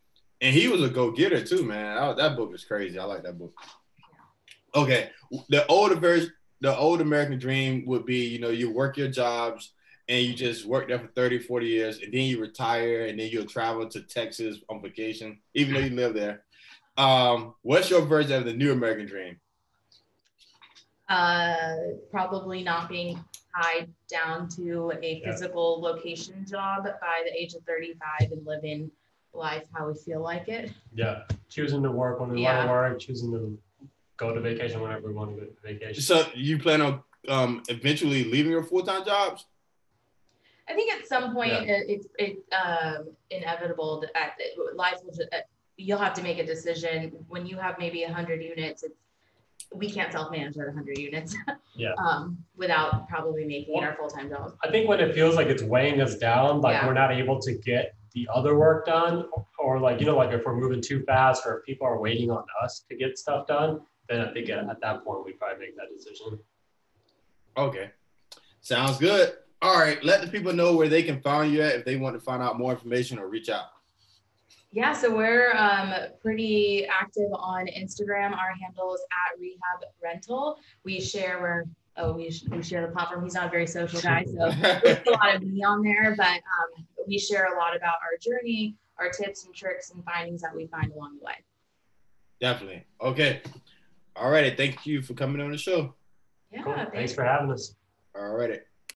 and he was a go getter too, man. That, that book is crazy. I like that book. Okay, the older version, the old American dream would be, you know, you work your jobs and you just work there for 30, 40 years, and then you retire, and then you'll travel to Texas on vacation, even though you live there. Um, what's your version of the new American dream? Uh, probably not being tied down to a Yeah. physical location job by the age of 35 and living life how we feel like it. Yeah, choosing to work when we Yeah. want to work, choosing to go to vacation whenever we want to go to vacation. So you plan on um, eventually leaving your full time jobs? I think at some point Yeah. it, it's it's um, inevitable that at, life will. ju- uh, You'll have to make a decision when you have maybe hundred units. It's we can't self manage at hundred units. Yeah. um, without probably making it Well- our full time job. I think when it feels like it's weighing us down, like Yeah. we're not able to get the other work done, or like, you know, like if we're moving too fast or if people are waiting on us to get stuff done, then I think at, at that point we probably make that decision. Okay. Sounds good. All right. Let the people know where they can find you at if they want to find out more information or reach out. Yeah, so we're um, pretty active on Instagram. Our handle is at Rehab Rental. We share where oh we, we share the platform. He's not a very social guy, so there's a lot of me on there, but um, we share a lot about our journey, our tips and tricks and findings that we find along the way. Definitely. Okay. All righty. Thank you for coming on the show. Yeah, Cool. thanks. Thanks for having us. All righty.